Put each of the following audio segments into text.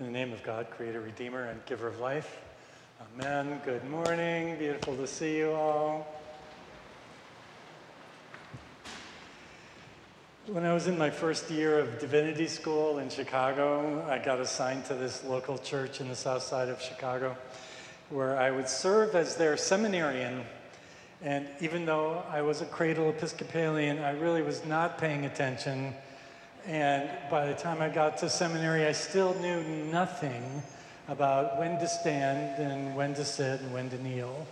In the name of God, Creator, Redeemer, and Giver of life. Amen. Good morning. Beautiful to see you all. When I was in my first year of divinity school in Chicago, I got assigned to this local church in the south side of Chicago where I would serve as their seminarian. And even though I was a cradle Episcopalian, I really was not paying attention and by the time I got to seminary, I still knew nothing about when to stand and when to sit and when to kneel.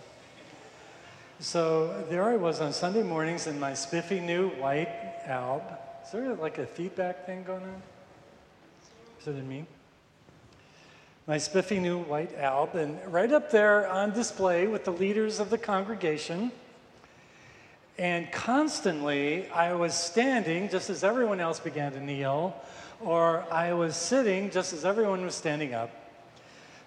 So there I was on Sunday mornings in my spiffy new white alb. Is there like a feedback thing going on? Is it me? My spiffy new white alb, and right up there on display with the leaders of the congregation and constantly, I was standing just as everyone else began to kneel, or I was sitting just as everyone was standing up.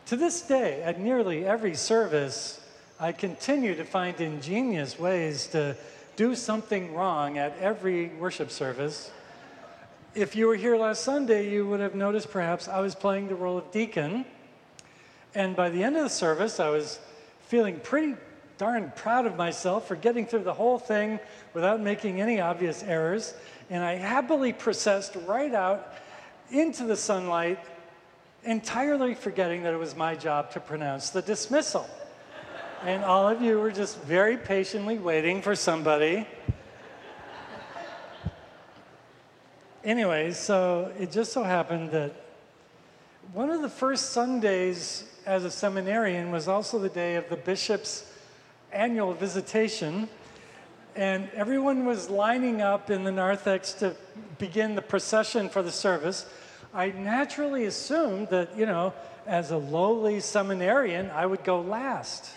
To this day, at nearly every service, I continue to find ingenious ways to do something wrong at every worship service. If you were here last Sunday, you would have noticed perhaps I was playing the role of deacon. And by the end of the service, I was feeling pretty darn proud of myself for getting through the whole thing without making any obvious errors. And I happily processed right out into the sunlight, entirely forgetting that it was my job to pronounce the dismissal. and all of you were just very patiently waiting for somebody. Anyway, so it just so happened that one of the first Sundays as a seminarian was also the day of the bishop's annual visitation, and everyone was lining up in the narthex to begin the procession for the service. I naturally assumed that, you know, as a lowly seminarian, I would go last.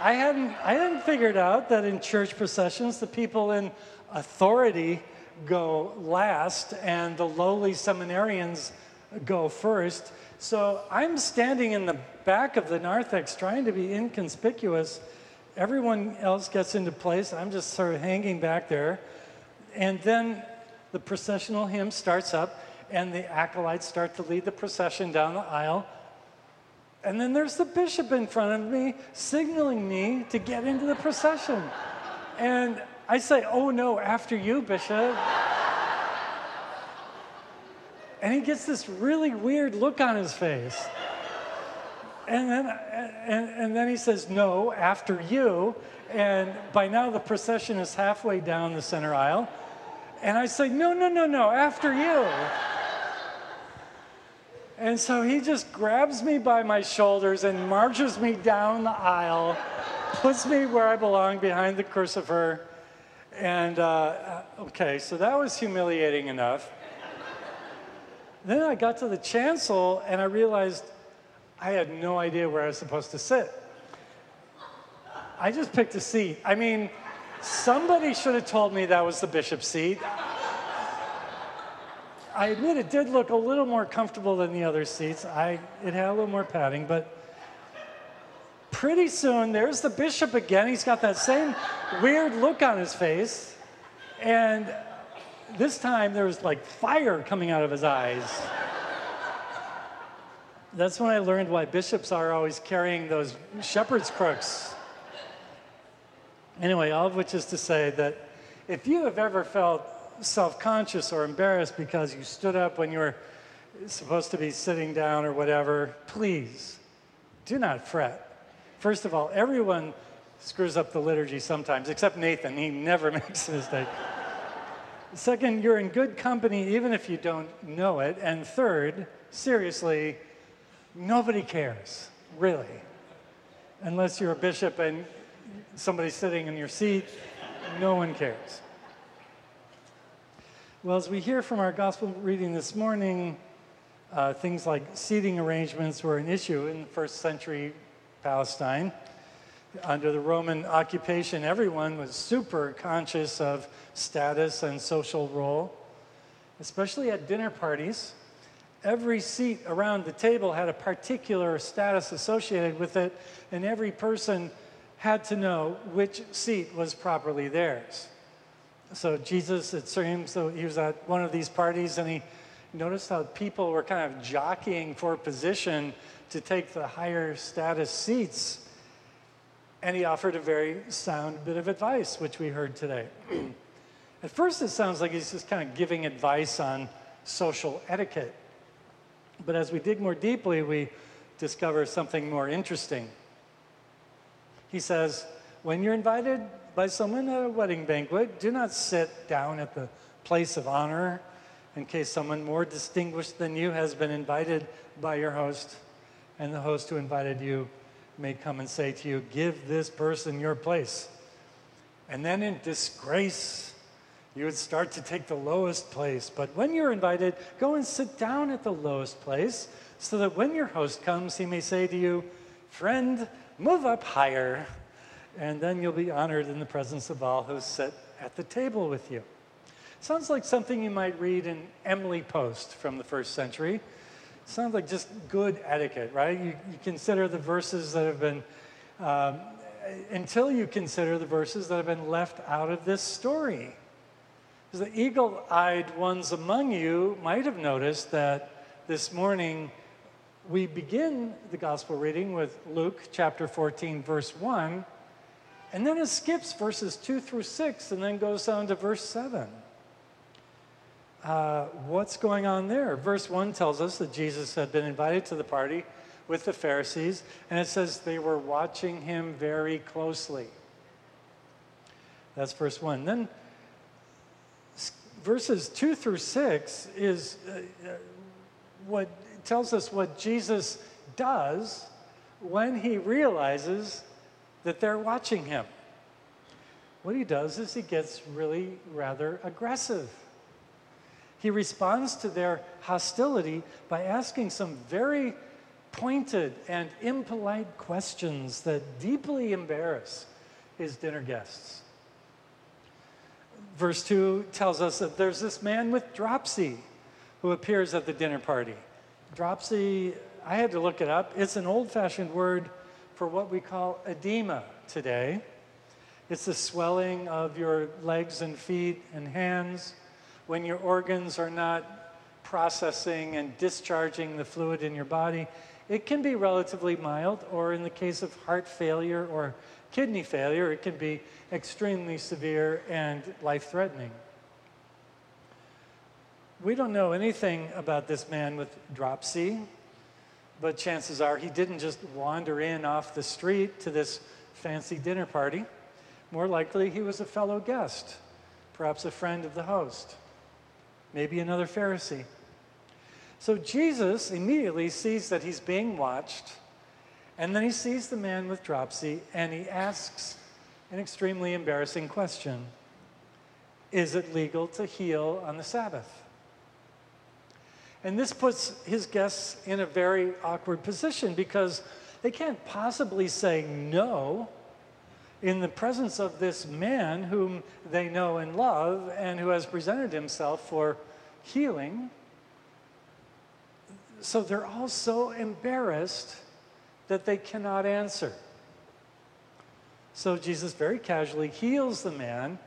I hadn't, I hadn't figured out that in church processions, the people in authority go last and the lowly seminarians go first. So I'm standing in the back of the narthex trying to be inconspicuous. Everyone else gets into place. I'm just sort of hanging back there. And then the processional hymn starts up, and the acolytes start to lead the procession down the aisle. And then there's the bishop in front of me signaling me to get into the procession. And I say, Oh no, after you, bishop. And he gets this really weird look on his face. And then, and, and then he says, No, after you. And by now the procession is halfway down the center aisle. And I say, No, no, no, no, after you. And so he just grabs me by my shoulders and marches me down the aisle, puts me where I belong behind the crucifer. And uh, okay, so that was humiliating enough. Then I got to the chancel and I realized I had no idea where I was supposed to sit. I just picked a seat. I mean, somebody should have told me that was the bishop's seat. I admit it did look a little more comfortable than the other seats. I, it had a little more padding, but pretty soon there's the bishop again. He's got that same weird look on his face. And this time there was like fire coming out of his eyes. That's when I learned why bishops are always carrying those shepherd's crooks. Anyway, all of which is to say that if you have ever felt self conscious or embarrassed because you stood up when you were supposed to be sitting down or whatever, please do not fret. First of all, everyone screws up the liturgy sometimes, except Nathan. He never makes a mistake. Second, you're in good company even if you don't know it. And third, seriously, nobody cares, really. Unless you're a bishop and somebody's sitting in your seat, no one cares. Well, as we hear from our gospel reading this morning, uh, things like seating arrangements were an issue in first century Palestine under the Roman occupation, everyone was super conscious of status and social role, especially at dinner parties. Every seat around the table had a particular status associated with it, and every person had to know which seat was properly theirs. So Jesus, it seems, so he was at one of these parties and he noticed how people were kind of jockeying for position to take the higher status seats. And he offered a very sound bit of advice, which we heard today. At first, it sounds like he's just kind of giving advice on social etiquette. But as we dig more deeply, we discover something more interesting. He says, When you're invited by someone at a wedding banquet, do not sit down at the place of honor in case someone more distinguished than you has been invited by your host, and the host who invited you may come and say to you, Give this person your place. And then in disgrace, you would start to take the lowest place. But when you're invited, go and sit down at the lowest place so that when your host comes, he may say to you, Friend, move up higher. And then you'll be honored in the presence of all who sit at the table with you. Sounds like something you might read in Emily Post from the first century. Sounds like just good etiquette, right? You, you consider the verses that have been, um, until you consider the verses that have been left out of this story. The eagle eyed ones among you might have noticed that this morning we begin the gospel reading with Luke chapter 14, verse 1, and then it skips verses 2 through 6 and then goes on to verse 7. Uh, what's going on there? Verse 1 tells us that Jesus had been invited to the party with the Pharisees, and it says they were watching him very closely. That's verse 1. Then verses 2 through 6 is uh, uh, what tells us what Jesus does when he realizes that they're watching him. What he does is he gets really rather aggressive. He responds to their hostility by asking some very pointed and impolite questions that deeply embarrass his dinner guests. Verse 2 tells us that there's this man with dropsy who appears at the dinner party. Dropsy, I had to look it up. It's an old fashioned word for what we call edema today. It's the swelling of your legs and feet and hands when your organs are not processing and discharging the fluid in your body. It can be relatively mild, or in the case of heart failure or kidney failure, it can be extremely severe and life threatening. We don't know anything about this man with dropsy, but chances are he didn't just wander in off the street to this fancy dinner party. More likely, he was a fellow guest, perhaps a friend of the host, maybe another Pharisee. So Jesus immediately sees that he's being watched, and then he sees the man with dropsy, and he asks an extremely embarrassing question Is it legal to heal on the Sabbath? And this puts his guests in a very awkward position because they can't possibly say no in the presence of this man whom they know and love and who has presented himself for healing. So they're all so embarrassed that they cannot answer. So Jesus very casually heals the man,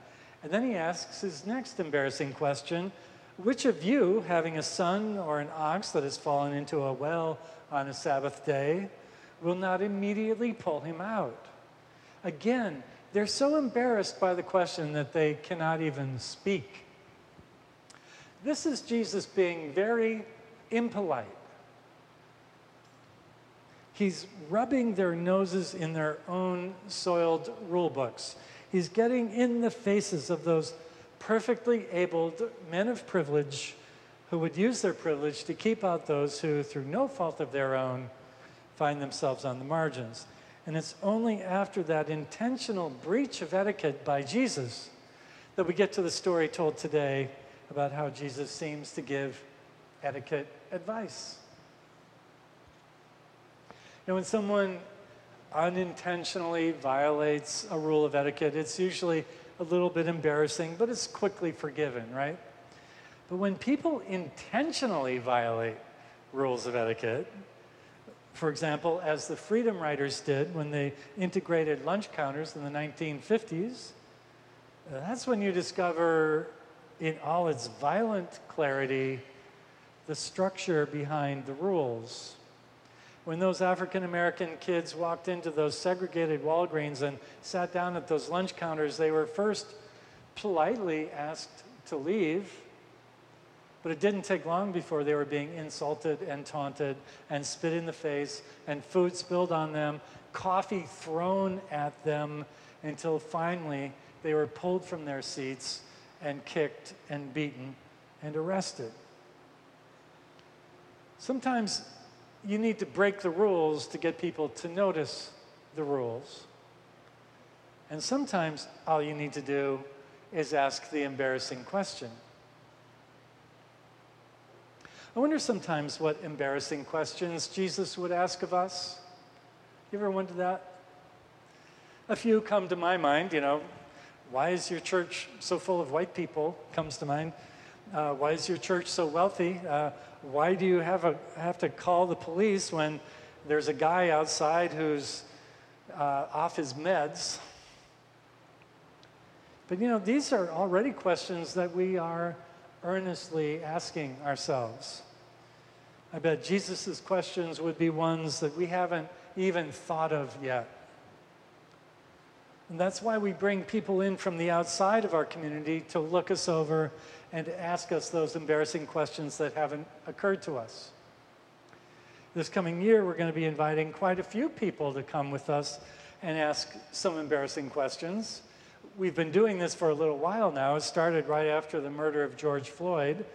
and then he asks his next embarrassing question which of you, having a son or an ox that has fallen into a well on a Sabbath day, will not immediately pull him out? Again, they're so embarrassed by the question that they cannot even speak. This is Jesus being very impolite. He's rubbing their noses in their own soiled rule books. He's getting in the faces of those perfectly abled men of privilege who would use their privilege to keep out those who, through no fault of their own, find themselves on the margins. And it's only after that intentional breach of etiquette by Jesus that we get to the story told today about how Jesus seems to give etiquette advice. Know, when someone unintentionally violates a rule of etiquette, it's usually a little bit embarrassing, but it's quickly forgiven, right? But when people intentionally violate rules of etiquette, for example, as the Freedom Riders did when they integrated lunch counters in the 1950s, that's when you discover in all its violent clarity the structure behind the rules. When those African American kids walked into those segregated Walgreens and sat down at those lunch counters, they were first politely asked to leave, but it didn't take long before they were being insulted and taunted and spit in the face and food spilled on them, coffee thrown at them until finally they were pulled from their seats and kicked and beaten and arrested. Sometimes you need to break the rules to get people to notice the rules. And sometimes all you need to do is ask the embarrassing question. I wonder sometimes what embarrassing questions Jesus would ask of us. You ever wonder that? A few come to my mind, you know. Why is your church so full of white people? Comes to mind. Uh, why is your church so wealthy? Uh, why do you have, a, have to call the police when there's a guy outside who's uh, off his meds? But you know, these are already questions that we are earnestly asking ourselves. I bet Jesus' questions would be ones that we haven't even thought of yet. And that's why we bring people in from the outside of our community to look us over and to ask us those embarrassing questions that haven't occurred to us. This coming year, we're going to be inviting quite a few people to come with us and ask some embarrassing questions. We've been doing this for a little while now. It started right after the murder of George Floyd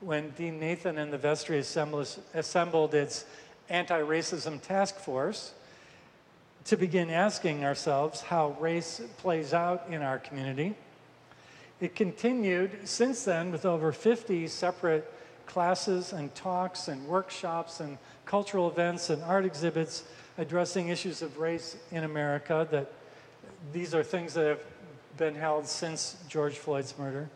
when Dean Nathan and the vestry assembled its anti racism task force to begin asking ourselves how race plays out in our community. It continued since then with over 50 separate classes and talks and workshops and cultural events and art exhibits addressing issues of race in America that these are things that have been held since George Floyd's murder.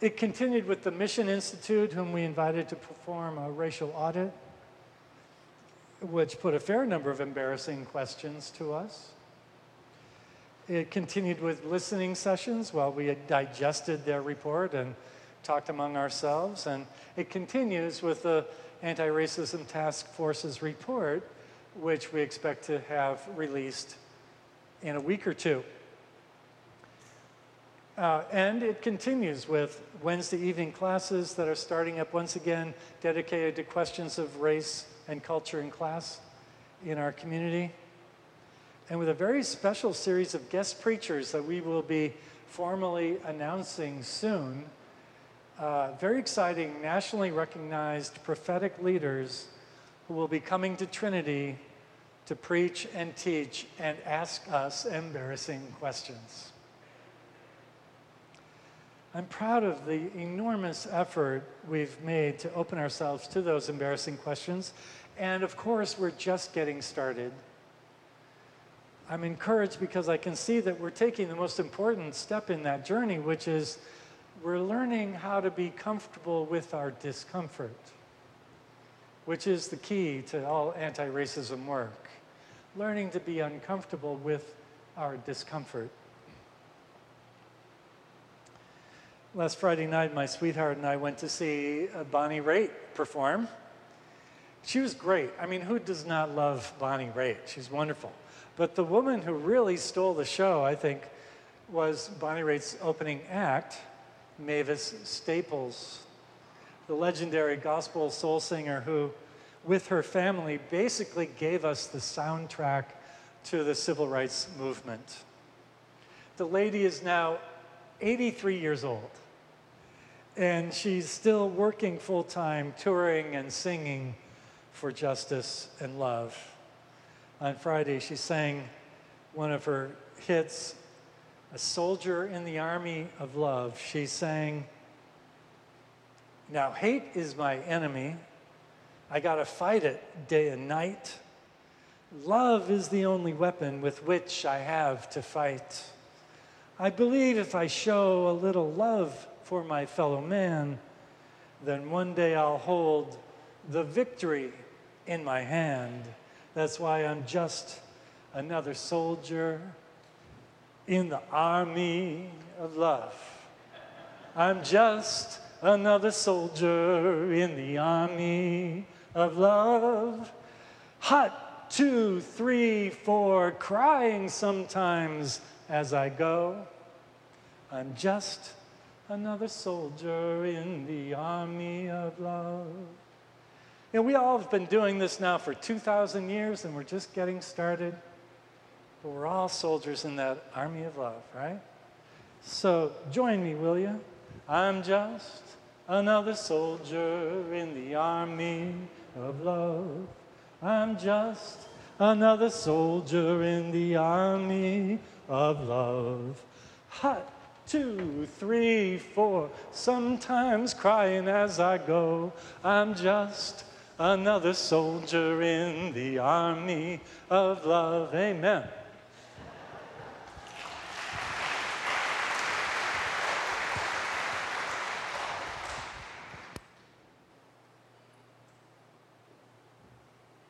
It continued with the Mission Institute, whom we invited to perform a racial audit which put a fair number of embarrassing questions to us. It continued with listening sessions while we digested their report and talked among ourselves. And it continues with the Anti Racism Task Force's report, which we expect to have released in a week or two. Uh, and it continues with Wednesday evening classes that are starting up once again, dedicated to questions of race and culture and class in our community. And with a very special series of guest preachers that we will be formally announcing soon. Uh, very exciting, nationally recognized prophetic leaders who will be coming to Trinity to preach and teach and ask us embarrassing questions. I'm proud of the enormous effort we've made to open ourselves to those embarrassing questions. And of course, we're just getting started. I'm encouraged because I can see that we're taking the most important step in that journey, which is we're learning how to be comfortable with our discomfort, which is the key to all anti racism work. Learning to be uncomfortable with our discomfort. Last Friday night, my sweetheart and I went to see uh, Bonnie Raitt perform. She was great. I mean, who does not love Bonnie Raitt? She's wonderful. But the woman who really stole the show, I think, was Bonnie Raitt's opening act, Mavis Staples, the legendary gospel soul singer who, with her family, basically gave us the soundtrack to the civil rights movement. The lady is now 83 years old. And she's still working full time, touring and singing for justice and love. On Friday, she sang one of her hits, A Soldier in the Army of Love. She sang, Now hate is my enemy. I got to fight it day and night. Love is the only weapon with which I have to fight. I believe if I show a little love for my fellow man, then one day I'll hold the victory in my hand. That's why I'm just another soldier in the army of love. I'm just another soldier in the army of love. Hot, two, three, four, crying sometimes as I go. I'm just another soldier in the army of love. You know, we all have been doing this now for 2,000 years and we're just getting started. But we're all soldiers in that army of love, right? So join me, will you? I'm just another soldier in the army of love. I'm just another soldier in the army of love. Hot, two, three, four, sometimes crying as I go. I'm just another soldier in the army of love. Amen.